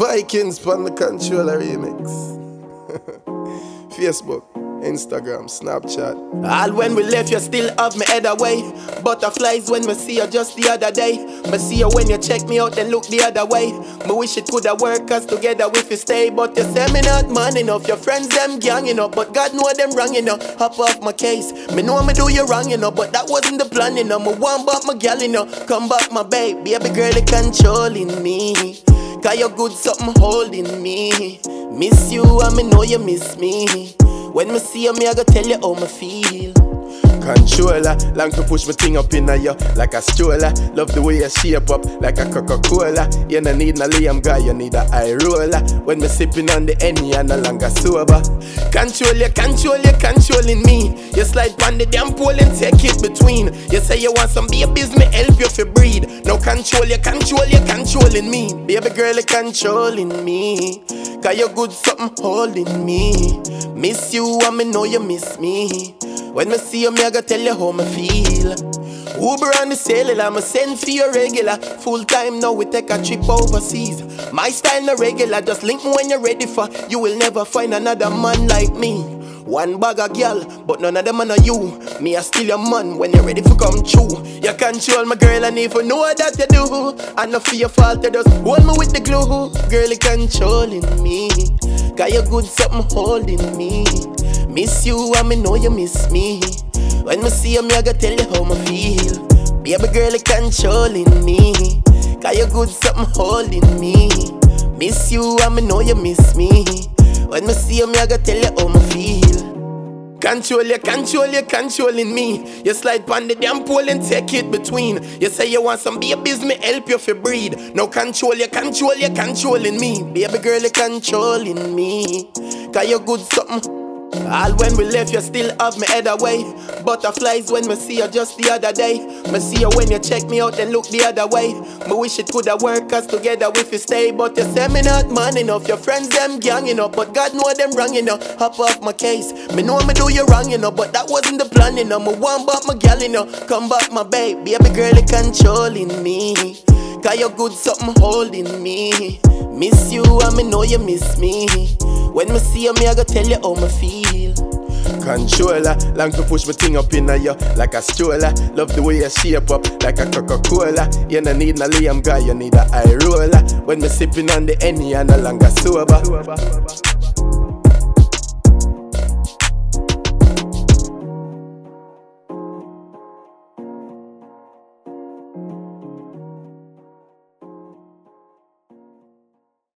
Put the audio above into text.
Vykingz from the Controlla remix. Facebook. Instagram, Snapchat. All when we left, you still have me head away. Butterflies when we see you just the other day. Me see you when you check me out, then look the other way. Me wish it coulda work us together if you stay, but you say me not man enough. Your friends them gang know, but God know them wrong enough. Hop off my case, me know me do you wrong enough, but that wasn't the plan know. Me want back my gal know, come back my babe, baby girl you controlling me. Cause you're good something holding me. Miss you and me know you miss me. When me see you, me I go tell you how me feel. Controller, long to push my thing up in you like a stroller. Love the way you shape up like a Coca-Cola. You no need no Liam guy, you need a eye roller. When me sipping on the Henny, you no longer sober. Control you, control you, controlling me. You slide on the damn pole and take it between. You say you want some babies, me help you fi breed. No control you, control you, controlling me. Baby girl, you controlling me. Cause you good something holding me. Miss you and me know you miss me. When me see you, me I go tell you how me feel. Uber on the cellular, I'ma send for your regular. Full time now, we take a trip overseas. My style no regular, just link me when you're ready for. You will never find another man like me. One bag of girl, but none of them are you. Me I still your man when you're ready for come true. You control my girl and even know that you do. And not for your fault, you just hold me with the glue. Girl, you controlling me. Got you good something holding me. Miss you and me know you miss me. When me see you, me I gotta tell you how me feel. Baby girl, you controlling me. Got you good something holding me. Miss you and me know you miss me. When me see you, me I gotta tell you how me feel. Control you, control you, controlling me. You slide on the damn pole and take it between. You say you want some babies, me help you fi breed. No control you, control you, controlling me. Baby girl, you controlling me. Cause you good something. All when we left, you still have me head away. Butterflies when me see you just the other day. Me see you when you check me out, then look the other way. Me wish it coulda work us together if you stay, but you say me not man enough. Your friends them gang you know, but God know them wrong know. Hop off my case, me know me do you wrong know, but that wasn't the plan know. Me want back my gal know, come back my babe, baby girl you controlling me. Cause you good something holding me. Miss you and me know you miss me. When me see you, me I go tell you how me feel. Controller, long to push my thing up in you like a stroller. Love the way you shape up like a Coca-Cola. You no need no Liam guy, you need a eye roller. When me sipping on the Henny, I no longer sober.